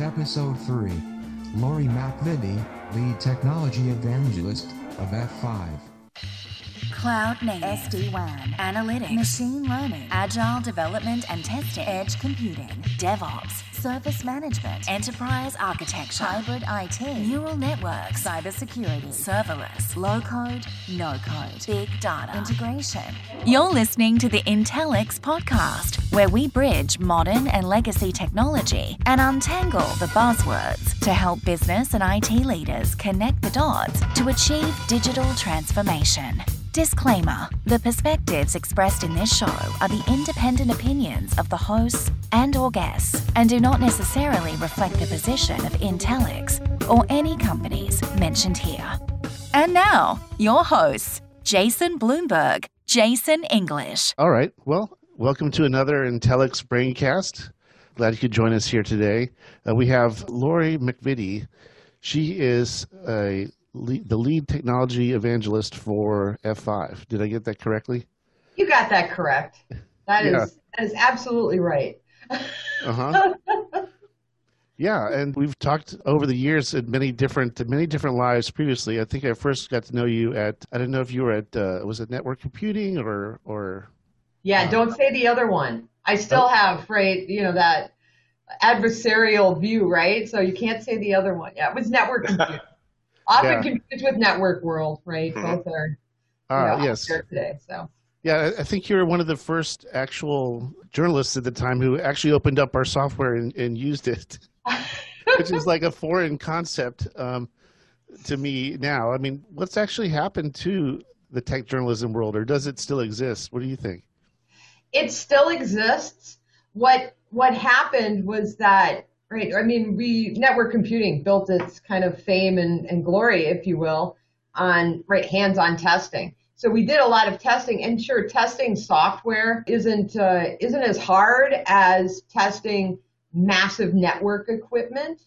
Episode 3. Lori MacVittie, Lead Technology Evangelist of F5. Cloud native, SD-WAN, analytics, machine learning, agile development and testing, edge computing, DevOps, service management, enterprise architecture, hybrid IT, neural networks, cybersecurity, serverless, low code, no code, big data, integration. You're listening to the Intellyx podcast, where we bridge modern and legacy technology and untangle the buzzwords to help business and IT leaders connect the dots to achieve digital transformation. Disclaimer The perspectives expressed in this show are the independent opinions of the hosts and or guests and do not necessarily reflect the position of Intellyx or any companies mentioned here. And now, your hosts, Jason Bloomberg, Jason English. All right. Well, welcome to another Intellyx Braincast. Glad you could join us here today. Uh, we have Lori MacVittie. She is a lead, the lead technology evangelist for F5. Did I get that correctly? You got that correct. That is yeah. that is absolutely right. uh huh. Yeah, and we've talked over the years in many different many different lives previously. I think I first got to know you at I don't know if you were at uh, was it network computing or or Yeah, uh, don't say the other one. I still oh. have right, you know that adversarial view, right? So you can't say the other one. Yeah, it was network computing. Often yeah. confused with network world, right? Mm-hmm. Both are uh, know, yes. today. So yeah, I think you were one of the first actual journalists at the time who actually opened up our software and, and used it, which is like a foreign concept um, to me now. I mean, what's actually happened to the tech journalism world, or does it still exist? What do you think? It still exists. What what happened was that Right. I mean, we network computing built its kind of fame and, and glory, if you will, on right hands-on testing. So we did a lot of testing, and sure, testing software isn't uh, isn't as hard as testing massive network equipment.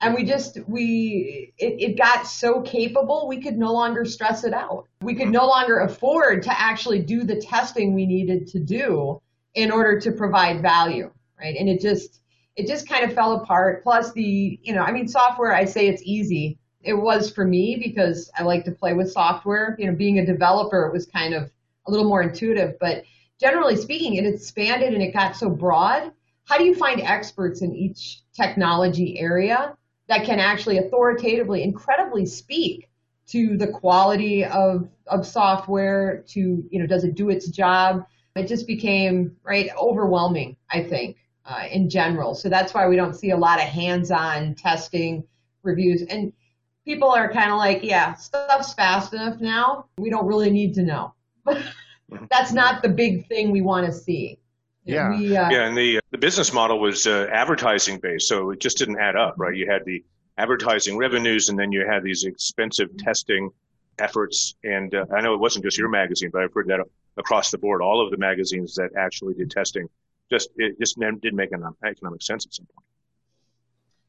And we just we it, it got so capable we could no longer stress it out. We could no longer afford to actually do the testing we needed to do in order to provide value, right? And it just it just kind of fell apart. Plus the, you know, I mean, software, I say it's easy. It was for me because I like to play with software. You know, being a developer, it was kind of a little more intuitive, but generally speaking, it expanded and it got so broad. How do you find experts in each technology area that can actually authoritatively, incredibly speak to the quality of, of software, to, you know, does it do its job? It just became, right, overwhelming, I think uh, in general. So that's why we don't see a lot of hands-on testing reviews. And people are kind of like, yeah, stuff's fast enough now. We don't really need to know. that's not the big thing we want to see. Yeah, we, uh, yeah, and the the business model was uh, advertising based, so it just didn't add up, right? You had the advertising revenues, and then you had these expensive testing efforts. And uh, I know it wasn't just your magazine, but I've heard that across the board. All of the magazines that actually did testing just it just didn't make an economic sense at some point.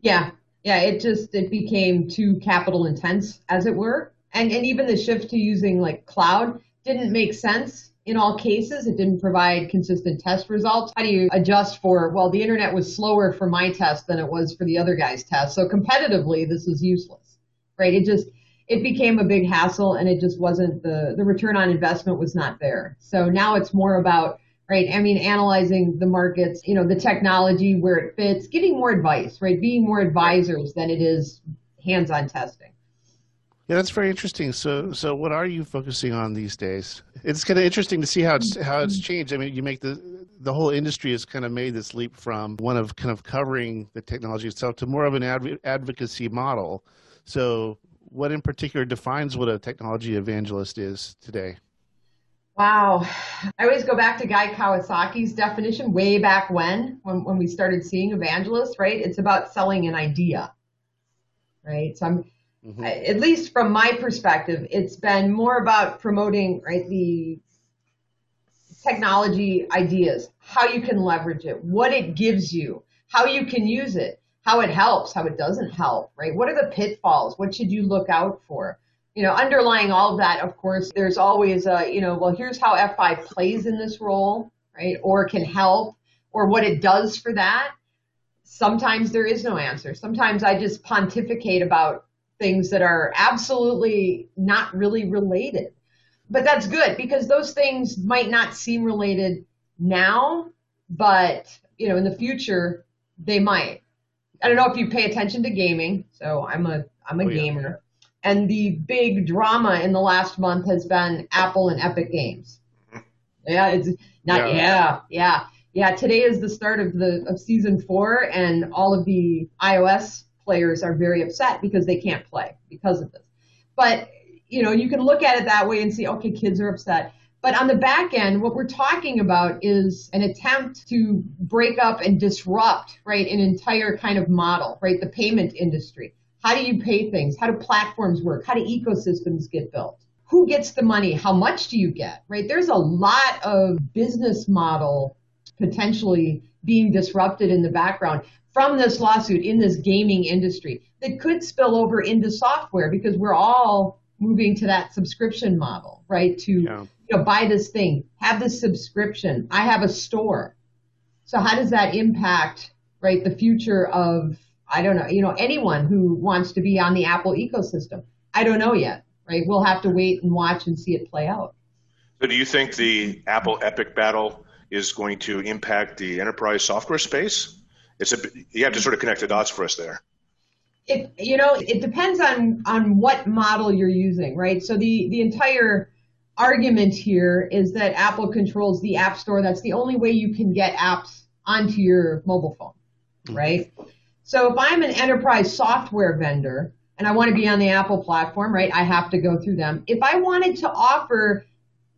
Yeah, yeah, it just it became too capital intense, as it were, and and even the shift to using like cloud didn't make sense in all cases. It didn't provide consistent test results. How do you adjust for? Well, the internet was slower for my test than it was for the other guy's test, so competitively, this is useless, right? It just it became a big hassle and it just wasn't the the return on investment was not there. So now it's more about right? I mean, analyzing the markets, you know, the technology where it fits, giving more advice, right? Being more advisors than it is hands-on testing. Yeah, that's very interesting. So, so what are you focusing on these days? It's kind of interesting to see how it's how it's mm-hmm. changed. I mean, you make the the whole industry has kind of made this leap from one of kind of covering the technology itself to more of an adv- advocacy model. So, what in particular defines what a technology evangelist is today? Wow. I always go back to Guy Kawasaki's definition way back when, when, when we started seeing evangelists, right? It's about selling an idea, right? So I'm, mm-hmm. at least from my perspective, it's been more about promoting, right, the technology ideas, how you can leverage it, what it gives you, how you can use it, how it helps, how it doesn't help, right? What are the pitfalls? What should you look out for? You know, underlying all of that, of course, there's always a, you know, well, here's how F5 plays in this role, right? Or can help, or what it does for that. Sometimes there is no answer. Sometimes I just pontificate about things that are absolutely not really related. But that's good because those things might not seem related now, but you know, in the future they might. I don't know if you pay attention to gaming, so I'm a I'm a oh, gamer. And the big drama in the last month has been Apple and Epic Games. Yeah, it's not yeah. yeah, yeah. Yeah, today is the start of the of season 4 and all of the iOS players are very upset because they can't play because of this. But you know, you can look at it that way and see, okay, kids are upset. But on the back end, what we're talking about is an attempt to break up and disrupt, right, an entire kind of model, right, the payment industry. How do you pay things? How do platforms work? How do ecosystems get built? Who gets the money? How much do you get, right? There's a lot of business model potentially being disrupted in the background from this lawsuit in this gaming industry that could spill over into software because we're all moving to that subscription model, right? To yeah you know, buy this thing, have this subscription. I have a store. So how does that impact, right, the future of, I don't know, you know, anyone who wants to be on the Apple ecosystem? I don't know yet, right? We'll have to wait and watch and see it play out. So do you think the Apple Epic battle is going to impact the enterprise software space? It's a, you have to sort of connect the dots for us there. It, you know, it depends on on what model you're using, right? So the the entire argument here is that Apple controls the App Store. That's the only way you can get apps onto your mobile phone, mm-hmm. So if I'm an enterprise software vendor and I want to be on the Apple platform, right, I have to go through them. If I wanted to offer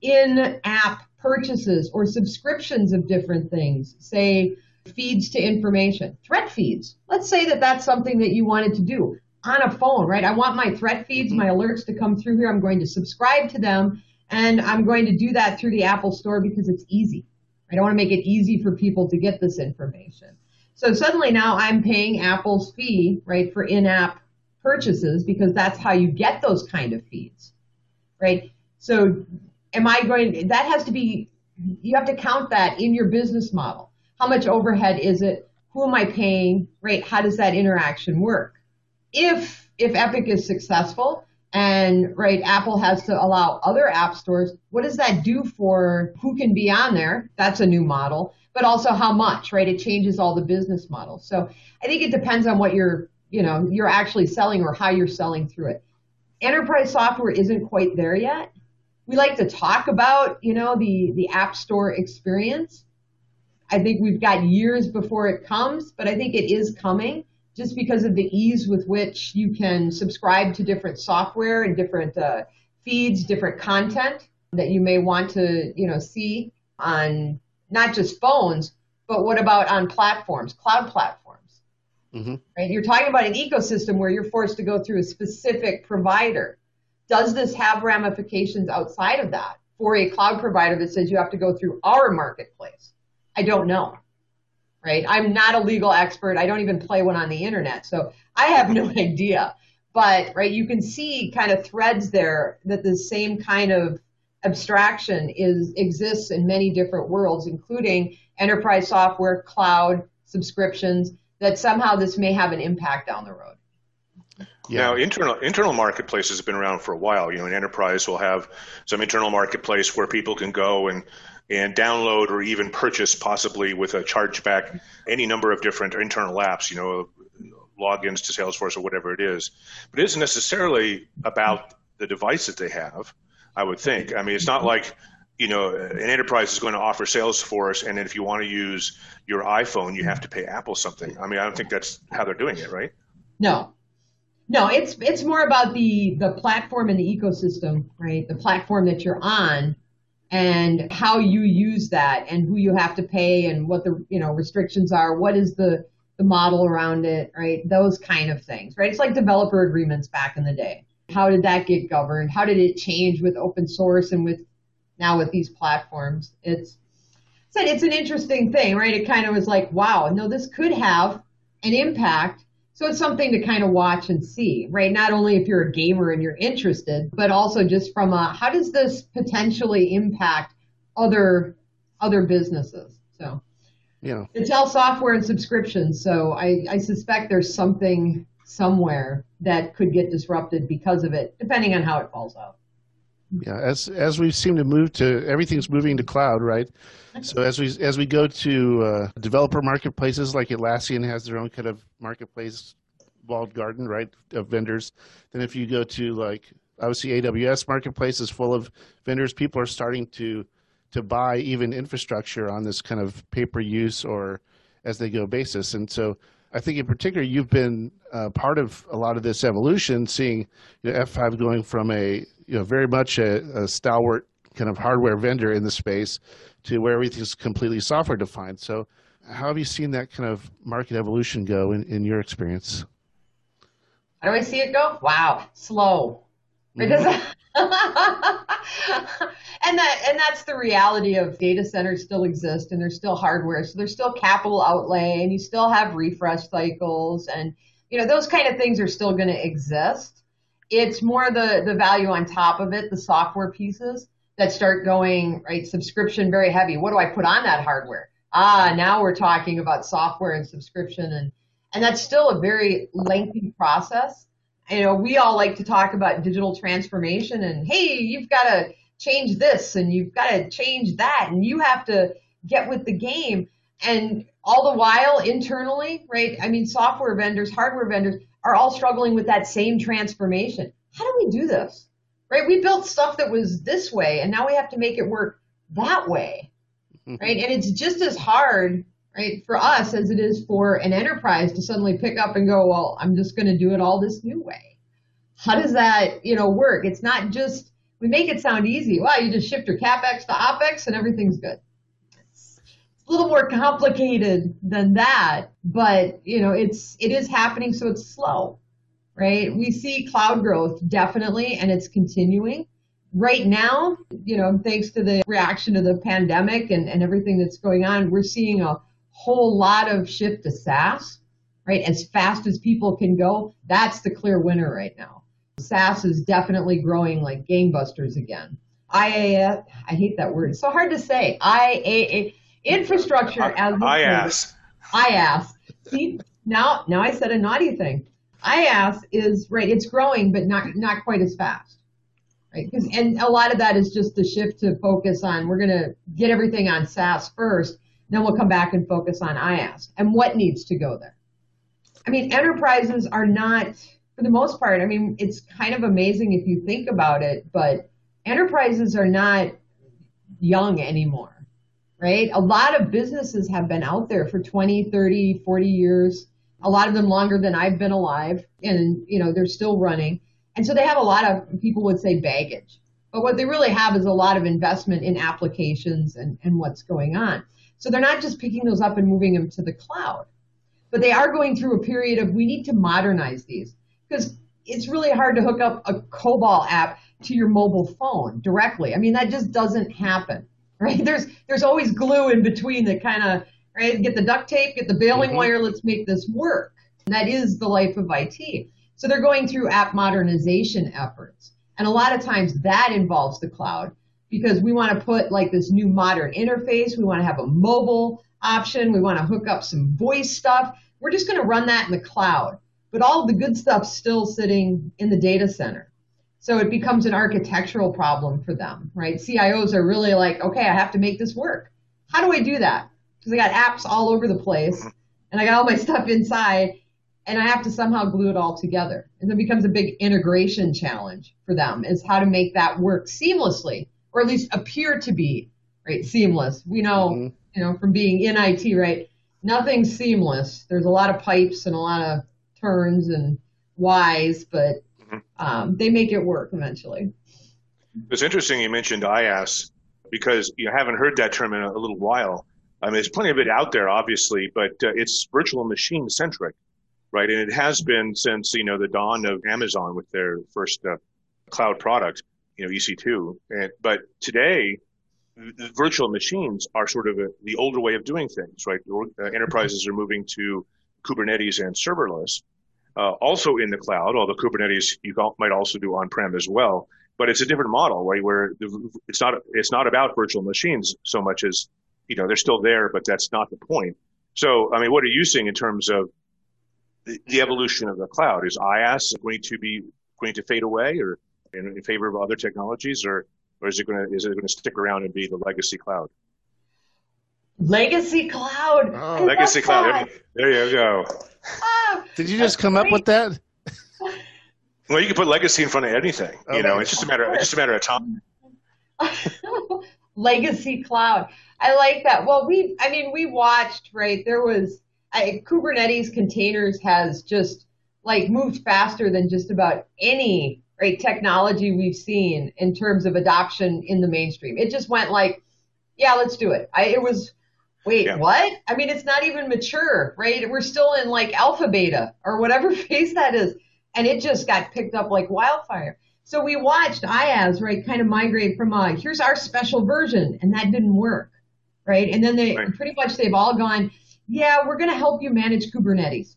in app purchases or subscriptions of different things, say feeds to information, threat feeds, let's say that that's something that you wanted to do on a phone, right? I want my threat feeds, my alerts to come through here. I'm going to subscribe to them and I'm going to do that through the Apple Store because it's easy. I don't want to make it easy for people to get this information. So suddenly now I'm paying Apple's fee, right, for in-app purchases because that's how you get those kind of feeds, right? So am I going, that has to be, you have to count that in your business model. How much overhead is it? Who am I paying, right? How does that interaction work? If, if Epic is successful, and right, Apple has to allow other app stores. What does that do for who can be on there? That's a new model, but also how much, right? It changes all the business models. So I think it depends on what you're, you know, you're actually selling or how you're selling through it. Enterprise software isn't quite there yet. We like to talk about, you know, the the app store experience. I think we've got years before it comes, but I think it is coming just because of the ease with which you can subscribe to different software and different uh, feeds, different content that you may want to, you know, see on not just phones, but what about on platforms, cloud platforms? Mm-hmm. Right? You're talking about an ecosystem where you're forced to go through a specific provider. Does this have ramifications outside of that for a cloud provider that says you have to go through our marketplace? I don't know right? I'm not a legal expert. I don't even play one on the internet. So I have no idea. But, right, you can see kind of threads there that the same kind of abstraction is exists in many different worlds, including enterprise software, cloud, subscriptions, that somehow this may have an impact down the road. Yeah. Now, internal internal marketplaces have been around for a while. You know, an enterprise will have some internal marketplace where people can go and and download or even purchase, possibly with a chargeback, any number of different internal apps, you know, logins to Salesforce or whatever it is. But it isn't necessarily about the device that they have, I would think. I mean, it's not like, you know, an enterprise is going to offer Salesforce, and then if you want to use your iPhone, you have to pay Apple something. I mean, I don't think that's how they're doing it, right? No, no, it's it's more about the the platform and the ecosystem, right? The platform that you're on and how you use that and who you have to pay and what the you know restrictions are what is the the model around it right those kind of things right it's like developer agreements back in the day how did that get governed how did it change with open source and with now with these platforms it's said it's an interesting thing right it kind of was like wow no this could have an impact so it's something to kind of watch and see, right? Not only if you're a gamer and you're interested, but also just from a how does this potentially impact other other businesses? So Yeah. It's all software and subscriptions, so I, I suspect there's something somewhere that could get disrupted because of it, depending on how it falls out. Yeah, as as we seem to move to everything's moving to cloud, right? So as we as we go to uh, developer marketplaces like Atlassian has their own kind of marketplace walled garden, right, of vendors. Then if you go to like obviously AWS marketplace is full of vendors. People are starting to to buy even infrastructure on this kind of pay per use or as they go basis. And so I think in particular you've been uh, part of a lot of this evolution, seeing you know, F5 going from a you know very much a, a stalwart kind of hardware vendor in the space to where everything's completely software defined. So how have you seen that kind of market evolution go in, in your experience? How do I see it go? Wow, slow. Because mm-hmm. and that and that's the reality of data centers still exist and there's still hardware, so there's still capital outlay and you still have refresh cycles and you know those kind of things are still going to exist. It's more the the value on top of it, the software pieces that start going right subscription very heavy. What do I put on that hardware? Ah, now we're talking about software and subscription and and that's still a very lengthy process. You know, we all like to talk about digital transformation and hey, you've got to change this and you've got to change that and you have to get with the game. And all the while internally, right? I mean, software vendors, hardware vendors are all struggling with that same transformation. How do we do this? Right? We built stuff that was this way and now we have to make it work that way. Right? And it's just as hard right, for us as it is for an enterprise to suddenly pick up and go, well, I'm just going to do it all this new way. How does that, you know, work? It's not just, we make it sound easy. Wow, you just shift your CapEx to OpEx and everything's good. It's a little more complicated than that, but, you know, it's, it is happening, so it's slow, right? We see cloud growth definitely, and it's continuing right now, you know, thanks to the reaction to the pandemic and, and everything that's going on, we're seeing a whole lot of shift to SaaS, right? As fast as people can go, that's the clear winner right now. SaaS is definitely growing like gangbusters again. IaaS, I hate that word. It's so hard to say. IaaS, infrastructure as IaaS. IaaS. See, now, now I said a naughty thing. IaaS is right. It's growing, but not not quite as fast, right? Because and a lot of that is just the shift to focus on. We're going to get everything on SaaS first, then we'll come back and focus on IaaS and what needs to go there. I mean, enterprises are not, for the most part, I mean, it's kind of amazing if you think about it, but enterprises are not young anymore, right? A lot of businesses have been out there for 20, 30, 40 years, a lot of them longer than I've been alive, and, you know, they're still running. And so they have a lot of, people would say baggage. But what they really have is a lot of investment in applications and, and what's going on. So they're not just picking those up and moving them to the cloud, but they are going through a period of we need to modernize these because it's really hard to hook up a COBOL app to your mobile phone directly. I mean, that just doesn't happen, right? There's there's always glue in between that kind of right. Get the duct tape, get the baling mm-hmm. wire. Let's make this work. And that is the life of IT. So they're going through app modernization efforts, and a lot of times that involves the cloud because we want to put like this new modern interface. We want to have a mobile option. We want to hook up some voice stuff. We're just going to run that in the cloud. But all the good stuff's still sitting in the data center. So it becomes an architectural problem for them, right? CIOs are really like, okay, I have to make this work. How do I do that? Because I got apps all over the place and I got all my stuff inside and I have to somehow glue it all together. And it becomes a big integration challenge for them is how to make that work seamlessly or at least appear to be right seamless. We know, mm-hmm. you know, from being in IT, right? Nothing's seamless. There's a lot of pipes and a lot of turns and whys, but mm-hmm. um, they make it work eventually. It's interesting you mentioned IaaS because you haven't heard that term in a, little while. I mean, there's plenty of it out there, obviously, but uh, it's virtual machine centric, right? And it has been since you know the dawn of Amazon with their first uh, cloud product you know, EC2. And, but today, virtual machines are sort of a, the older way of doing things, right? Uh, enterprises are moving to Kubernetes and serverless. Uh, also in the cloud, although Kubernetes you might also do on-prem as well, but it's a different model, right? Where it's not it's not about virtual machines so much as you know, they're still there, but that's not the point. So, I mean, what are you seeing in terms of the, the evolution of the cloud? Is IaaS going to be going to fade away, or in, in favor of other technologies, or or is it going to is it going to stick around and be the legacy cloud? Legacy cloud. Oh, legacy cloud. There, there, you go. Ah, Did you just come great. up with that? Well, you can put legacy in front of anything. You know, it's just a matter. It's just a matter of time. legacy cloud. I like that. Well, we, I mean, we watched, right? There was I, Kubernetes containers has just like moved faster than just about any right technology we've seen in terms of adoption in the mainstream. It just went like, yeah, let's do it. I, it was, wait, yeah. what? I mean, it's not even mature, right? We're still in like alpha beta or whatever phase that is. And it just got picked up like wildfire. So we watched IaaS, right, kind of migrate from, uh, here's our special version, and that didn't work, right? And then they right. pretty much they've all gone, yeah, we're going to help you manage Kubernetes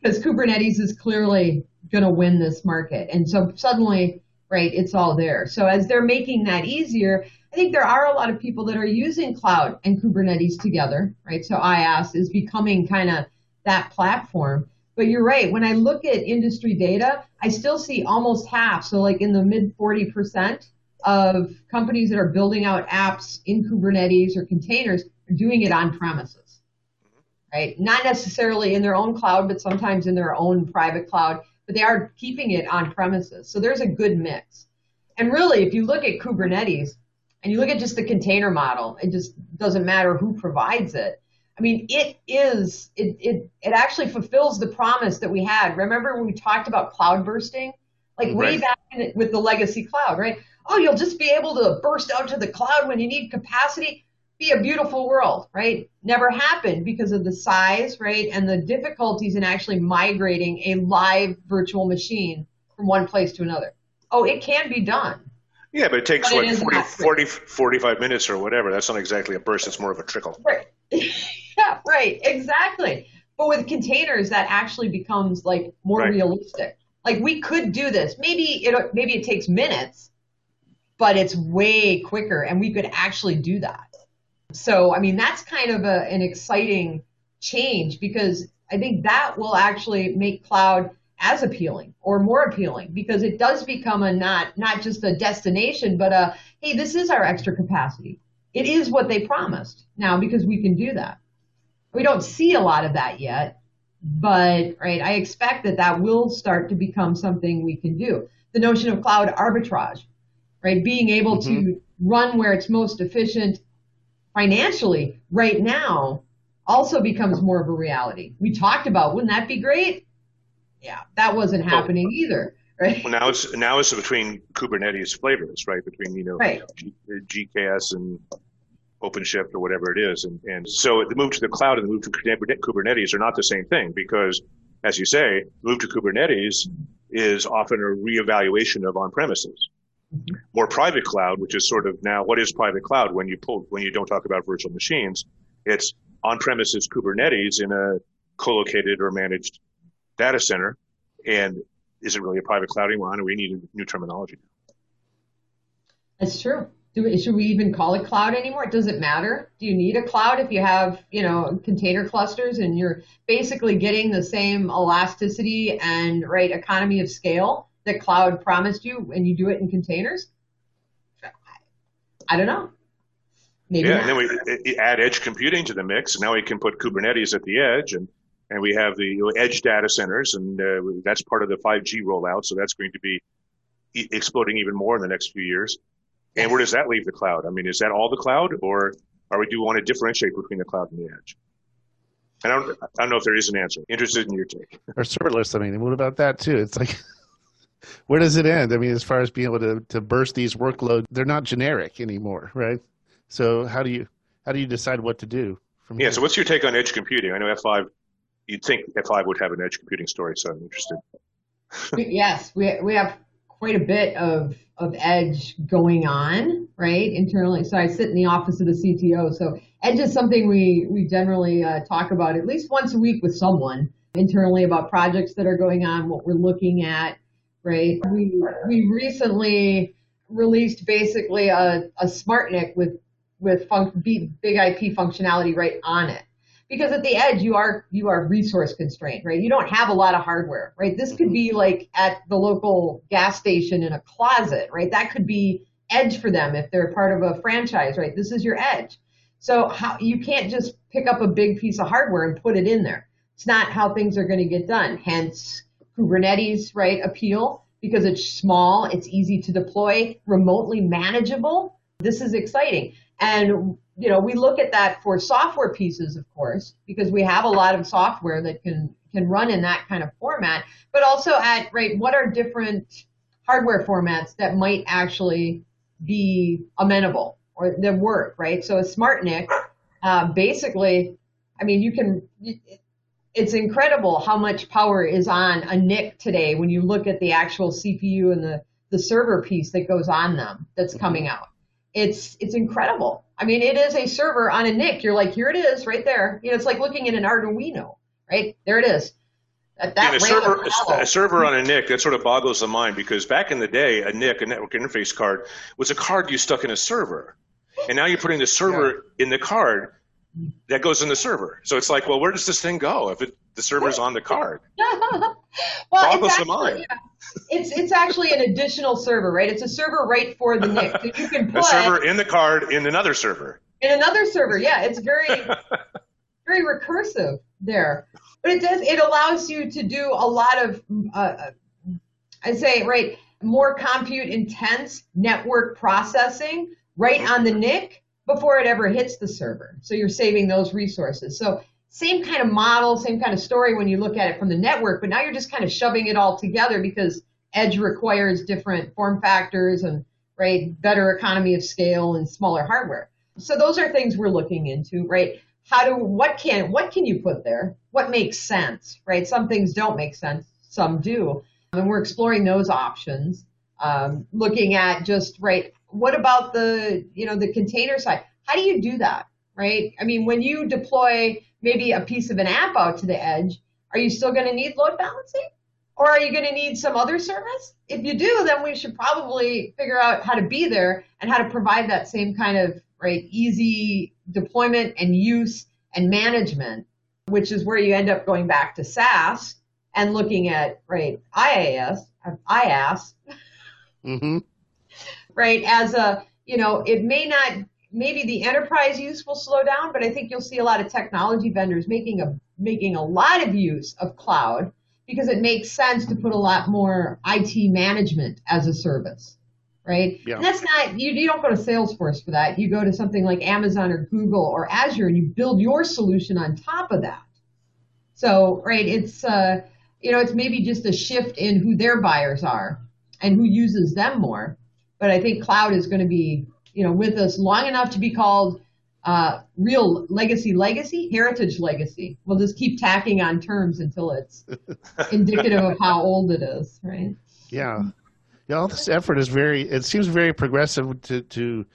because Kubernetes is clearly going to win this market. And so suddenly, right, it's all there. So as they're making that easier, I think there are a lot of people that are using cloud and Kubernetes together, right? So IaaS is becoming kind of that platform. But you're right. When I look at industry data, I still see almost half. So like in the mid 40% of companies that are building out apps in Kubernetes or containers are doing it on premises, right? Not necessarily in their own cloud, but sometimes in their own private cloud, but they are keeping it on premises. So there's a good mix. And really, if you look at Kubernetes and you look at just the container model, it just doesn't matter who provides it. I mean, it is, it, it, it actually fulfills the promise that we had. Remember when we talked about cloud bursting? Like right. way back in, with the legacy cloud, right? Oh, you'll just be able to burst out to the cloud when you need capacity. Be a beautiful world, right? Never happened because of the size, right? And the difficulties in actually migrating a live virtual machine from one place to another. Oh, it can be done. Yeah, but it takes but like 40, 40, 45 minutes or whatever. That's not exactly a burst. It's more of a trickle. Right. yeah, right. Exactly. But with containers, that actually becomes like more right. realistic. Like we could do this. Maybe it maybe it takes minutes, but it's way quicker, and we could actually do that. So I mean, that's kind of a, an exciting change because I think that will actually make cloud as appealing or more appealing because it does become a not not just a destination but a hey this is our extra capacity. It is what they promised now because we can do that. We don't see a lot of that yet but right i expect that that will start to become something we can do. The notion of cloud arbitrage right being able mm-hmm. to run where it's most efficient financially right now also becomes more of a reality we talked about wouldn't that be great yeah, that wasn't happening well, either. Right. Well, now it's now it's between Kubernetes flavors, right? Between you know right. G, GKS and OpenShift or whatever it is, and and so the move to the cloud and the move to Kubernetes are not the same thing because, as you say, move to Kubernetes is often a reevaluation of on-premises. Mm-hmm. More private cloud, which is sort of now what is private cloud when you pull when you don't talk about virtual machines, it's on-premises Kubernetes in a co-located or managed data center, and is it really a private cloud anymore? we need a new terminology. That's true. We, should we even call it cloud anymore? It does it matter? Do you need a cloud if you have, you know, container clusters and you're basically getting the same elasticity and right economy of scale that cloud promised you and you do it in containers? I don't know. Maybe yeah, not. and then we add edge computing to the mix. Now we can put Kubernetes at the edge and and we have the you know, edge data centers, and uh, that's part of the 5G rollout. So that's going to be e- exploding even more in the next few years. And where does that leave the cloud? I mean, is that all the cloud, or are we do we want to differentiate between the cloud and the edge? I don't, I don't know if there is an answer. Interested in your take. Or serverless. I mean, what about that too? It's like, where does it end? I mean, as far as being able to, to burst these workloads, they're not generic anymore, right? So how do you how do you decide what to do? From yeah. Here? So what's your take on edge computing? I know F5 you'd think F5 would have an edge computing story, so I'm interested. yes, we we have quite a bit of of edge going on, right, internally. So I sit in the office of the CTO. So edge is something we we generally uh, talk about at least once a week with someone internally about projects that are going on, what we're looking at, right? We we recently released basically a, a SmartNIC with with fun- big IP functionality right on it. Because at the edge, you are you are resource constrained, right? You don't have a lot of hardware, right? This could be like at the local gas station in a closet, right? That could be edge for them if they're part of a franchise, right? This is your edge. So how you can't just pick up a big piece of hardware and put it in there. It's not how things are going to get done. Hence Kubernetes, right, appeal because it's small, it's easy to deploy, remotely manageable. This is exciting. And you know, we look at that for software pieces, of course, because we have a lot of software that can can run in that kind of format, but also at right, what are different hardware formats that might actually be amenable or that work, right? So a smart NIC, uh, basically, I mean, you can. It's incredible how much power is on a NIC today when you look at the actual CPU and the the server piece that goes on them that's mm-hmm. coming out. It's it's incredible. I mean, it is a server on a NIC. You're like, here it is, right there. You know, it's like looking at an Arduino, right? There it is. That, that a server, a server on a NIC that sort of boggles the mind because back in the day, a NIC, a network interface card, was a card you stuck in a server, and now you're putting the server yeah. in the card that goes in the server. So it's like, well, where does this thing go if it, the server's on the card? well, boggles the mind. Yeah. It's it's actually an additional server, right? It's a server right for the NIC. So you can put a server in the card in another server. In another server, yeah. It's very very recursive there, but it does it allows you to do a lot of uh, uh I'd say right more compute intense network processing right on the NIC before it ever hits the server. So you're saving those resources. So same kind of model, same kind of story when you look at it from the network, but now you're just kind of shoving it all together because edge requires different form factors and right better economy of scale and smaller hardware. So those are things we're looking into, right? How do what can what can you put there? What makes sense, right? Some things don't make sense, some do, and we're exploring those options. Um, looking at just right what about the you know the container side? How do you do that right? I mean when you deploy maybe a piece of an app out to the edge are you still going to need load balancing? Or are you going to need some other service? If you do then we should probably figure out how to be there and how to provide that same kind of right easy deployment and use and management which is where you end up going back to SaaS and looking at right IaaS IaaS mm-hmm right? As a, you know, it may not, maybe the enterprise use will slow down, but I think you'll see a lot of technology vendors making a, making a lot of use of cloud because it makes sense to put a lot more IT management as a service, right? Yeah. And that's not, you, you don't go to Salesforce for that. You go to something like Amazon or Google or Azure and you build your solution on top of that. So, right, it's, uh, you know, it's maybe just a shift in who their buyers are and who uses them more but I think cloud is going to be, you know, with us long enough to be called uh, real legacy legacy, heritage legacy. We'll just keep tacking on terms until it's indicative of how old it is, right? Yeah. Yeah, all this effort is very, it seems very progressive to, to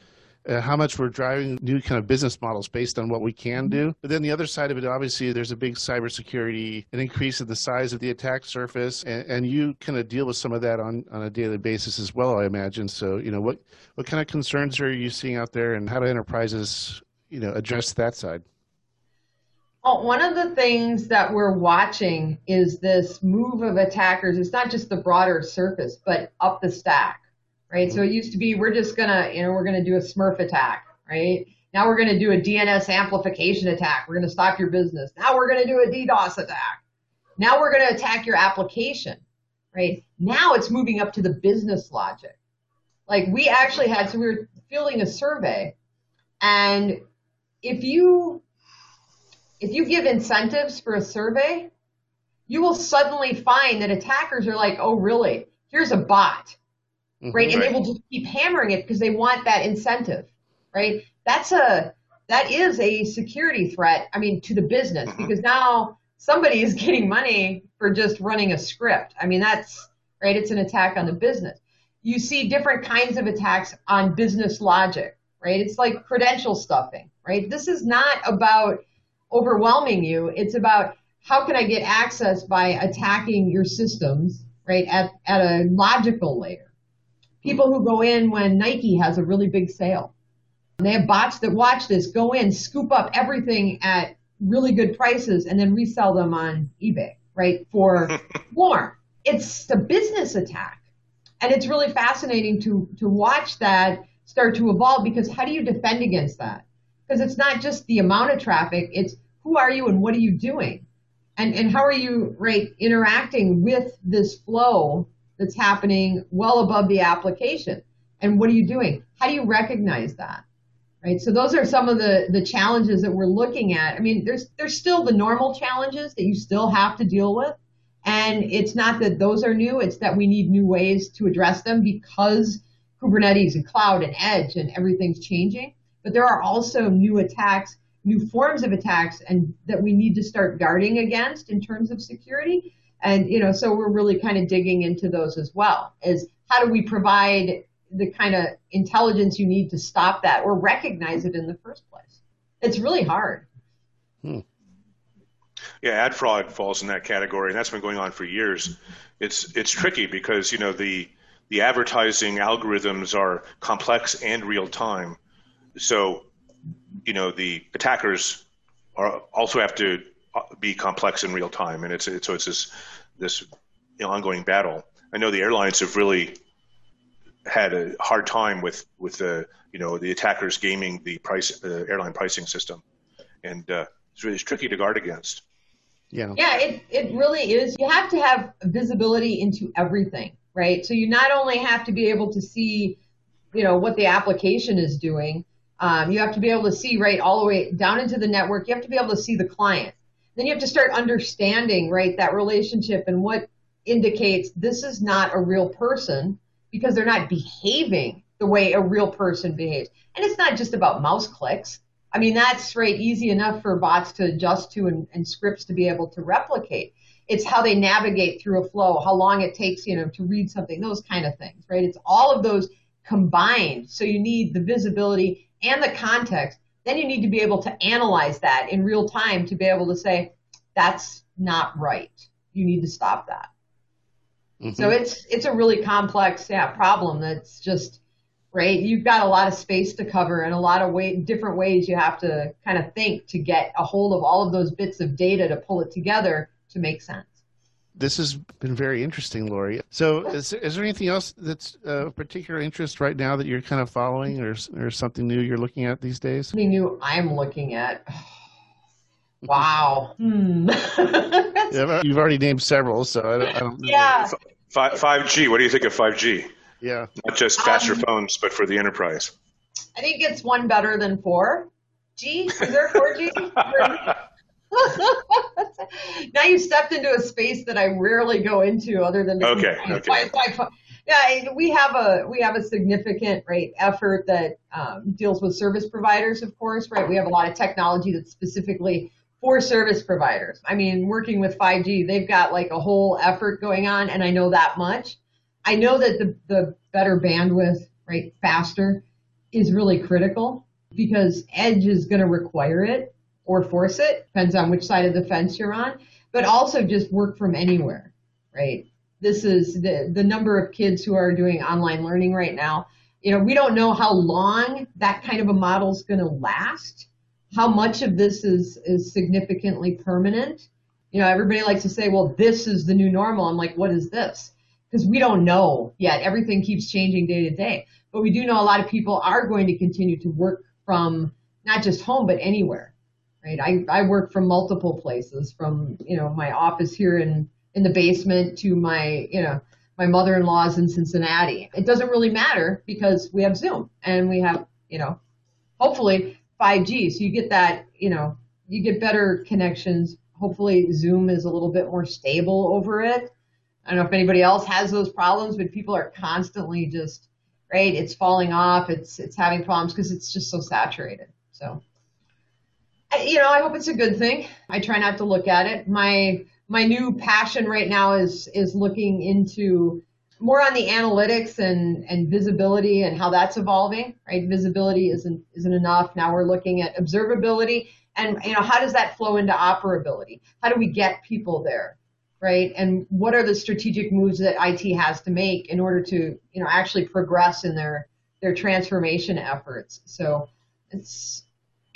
uh, how much we're driving new kind of business models based on what we can mm-hmm. do. But then the other side of it, obviously, there's a big cybersecurity, an increase in the size of the attack surface, and, and you kind of deal with some of that on, on a daily basis as well, I imagine. So, you know, what, what kind of concerns are you seeing out there, and how do enterprises, you know, address that side? Well, one of the things that we're watching is this move of attackers. It's not just the broader surface, but up the stack right? So it used to be we're just gonna, you know, we're gonna do a Smurf attack, right? Now we're gonna do a DNS amplification attack. We're gonna stop your business. Now we're gonna do a DDoS attack. Now we're gonna attack your application, right? Now it's moving up to the business logic. Like we actually had, so we were fielding a survey, and if you if you give incentives for a survey, you will suddenly find that attackers are like, oh really? Here's a bot mm-hmm, right? And right. they will just keep hammering it because they want that incentive, right? That's a that is a security threat. I mean, to the business mm-hmm. because now somebody is getting money for just running a script. I mean, that's right. It's an attack on the business. You see different kinds of attacks on business logic, right? It's like credential stuffing, right? This is not about overwhelming you. It's about how can I get access by attacking your systems, right, at, at a logical layer people who go in when Nike has a really big sale, And they have bots that watch this, go in, scoop up everything at really good prices, and then resell them on eBay, right, for more. It's a business attack. And it's really fascinating to, to watch that start to evolve because how do you defend against that? Because it's not just the amount of traffic, it's who are you and what are you doing? And, and how are you right interacting with this flow that's happening well above the application? And what are you doing? How do you recognize that? Right. So those are some of the, the challenges that we're looking at. I mean, there's there's still the normal challenges that you still have to deal with. And it's not that those are new, it's that we need new ways to address them because Kubernetes and cloud and edge and everything's changing. But there are also new attacks, new forms of attacks and that we need to start guarding against in terms of security. And you know, so we're really kind of digging into those as well. Is how do we provide the kind of intelligence you need to stop that or recognize it in the first place? It's really hard. Hmm. Yeah, ad fraud falls in that category, and that's been going on for years. It's it's tricky because you know the the advertising algorithms are complex and real time, so you know the attackers are also have to be complex in real time, and it's, it's so it's this this you know, ongoing battle. I know the airlines have really had a hard time with with the you know the attackers gaming the price the airline pricing system, and uh, it's really tricky to guard against. Yeah. Yeah, it, it really is. You have to have visibility into everything, right? So you not only have to be able to see, you know, what the application is doing, um, you have to be able to see right all the way down into the network. You have to be able to see the client. Then you have to start understanding, right, that relationship and what indicates this is not a real person because they're not behaving the way a real person behaves. And it's not just about mouse clicks. I mean, that's right, easy enough for bots to adjust to and, and scripts to be able to replicate. It's how they navigate through a flow, how long it takes, you know, to read something, those kind of things, right? It's all of those combined. So you need the visibility and the context. Then you need to be able to analyze that in real time to be able to say, that's not right. You need to stop that. Mm-hmm. So it's it's a really complex yeah, problem that's just right? You've got a lot of space to cover and a lot of way, different ways you have to kind of think to get a hold of all of those bits of data to pull it together to make sense. This has been very interesting, Lori. So, is, is there anything else that's of particular interest right now that you're kind of following, or or something new you're looking at these days? Something new I'm looking at. Wow. hmm. yeah, you've already named several, so I don't. I don't yeah. Five G. What do you think of five G? Yeah. Not just faster um, phones, but for the enterprise. I think it's one better than four. G? Is there four G? now you stepped into a space that I rarely go into, other than okay, okay. yeah, we have a we have a significant right effort that um, deals with service providers, of course, right. We have a lot of technology that's specifically for service providers. I mean, working with 5G, they've got like a whole effort going on, and I know that much. I know that the, the better bandwidth, right, faster is really critical because edge is going to require it or force it, depends on which side of the fence you're on, but also just work from anywhere, right? This is the, the number of kids who are doing online learning right now. You know, we don't know how long that kind of a model is going to last, how much of this is, is significantly permanent. You know, everybody likes to say, well, this is the new normal. I'm like, what is this? because we don't know yet. Everything keeps changing day to day. But we do know a lot of people are going to continue to work from not just home, but anywhere. Right? I, I work from multiple places, from you know my office here in in the basement to my you know my mother-in-law's in Cincinnati. It doesn't really matter because we have Zoom and we have you know hopefully 5G. So you get that you know you get better connections. Hopefully Zoom is a little bit more stable over it I don't know if anybody else has those problems, but people are constantly just right. It's falling off. It's it's having problems because it's just so saturated. So, you know, I hope it's a good thing. I try not to look at it. My my new passion right now is is looking into more on the analytics and, and visibility and how that's evolving, right? Visibility isn't isn't enough. Now we're looking at observability and you know how does that flow into operability? How do we get people there? right? And what are the strategic moves that IT has to make in order to, you know, actually progress in their their transformation efforts? So it's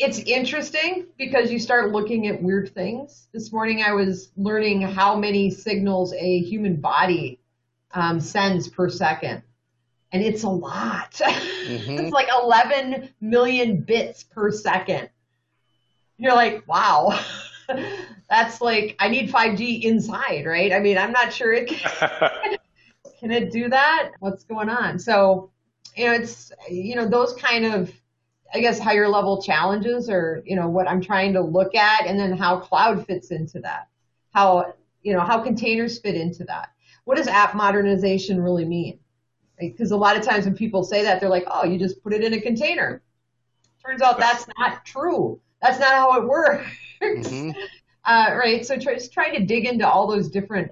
it's interesting because you start looking at weird things. This morning I was learning how many signals a human body um, sends per second. And it's a lot. Mm-hmm. it's like 11 million bits per second. You're like, wow, that's like, I need 5G inside, right? I mean, I'm not sure it can, can it do that? What's going on? So, you know, it's, you know, those kind of I guess higher level challenges or you know what I'm trying to look at and then how cloud fits into that. How you know how containers fit into that. What does app modernization really mean? Because right? a lot of times when people say that they're like, "Oh, you just put it in a container." Turns out that's not true. That's not how it works. Mm-hmm. Uh, right? So try, just trying to dig into all those different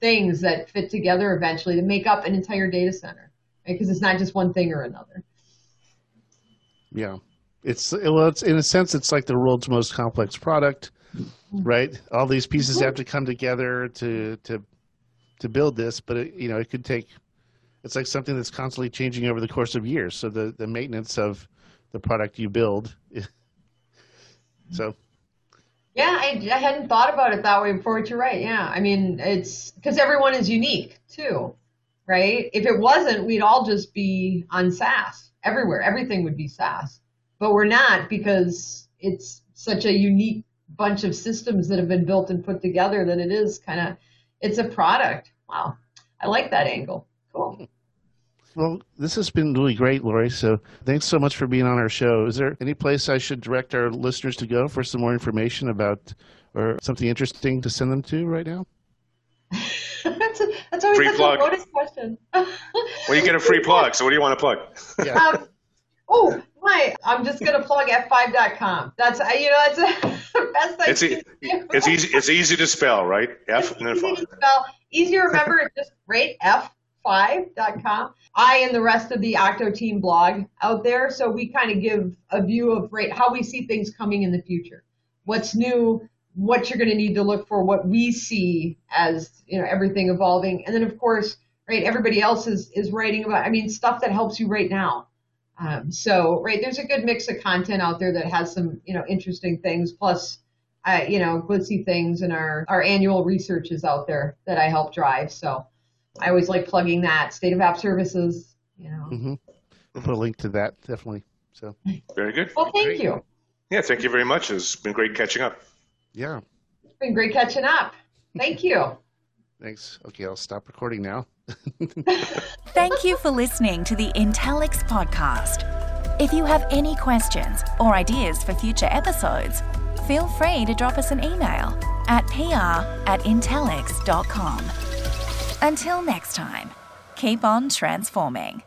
things that fit together eventually to make up an entire data center. Because right? it's not just one thing or another. Yeah, it's well, it's in a sense, it's like the world's most complex product, right? All these pieces have to come together to to to build this, but it, you know, it could take. It's like something that's constantly changing over the course of years. So the the maintenance of the product you build. so. Yeah, I, I hadn't thought about it that way before. But you're right. Yeah, I mean, it's because everyone is unique too, right? If it wasn't, we'd all just be on SaaS everywhere. Everything would be SaaS, but we're not because it's such a unique bunch of systems that have been built and put together that it is kind of it's a product. Wow, I like that angle. Cool. Well, this has been really great, Lori. So thanks so much for being on our show. Is there any place I should direct our listeners to go for some more information about or something interesting to send them to right now? that's, always free such plug. a bonus question. well, you get a free plug. So what do you want to plug? Yeah. Um, oh, my! I'm just gonna plug f5.com. That's you know that's the best I it's, e- it's easy. It's easy to spell, right? F and then easy to spell. Easy to remember. It's just great. F5.com. I and the rest of the Octo team blog out there, so we kind of give a view of right how we see things coming in the future. What's new? What you're going to need to look for, what we see as you know everything evolving, and then of course, right, everybody else is is writing about. I mean, stuff that helps you right now. Um, so right, there's a good mix of content out there that has some you know interesting things, plus uh, you know glitzy things, and our our annual research is out there that I help drive. So I always like plugging that. State of App Services, you know. Mm-hmm. We'll put a link to that definitely. So very good. Well, thank great. you. Yeah, thank you very much. It's been great catching up. Yeah. It's been great catching up. Thank you. Thanks. Okay, I'll stop recording now. Thank you for listening to the Intellyx podcast. If you have any questions or ideas for future episodes, feel free to drop us an email at pr at intellyx.com. Until next time, keep on transforming.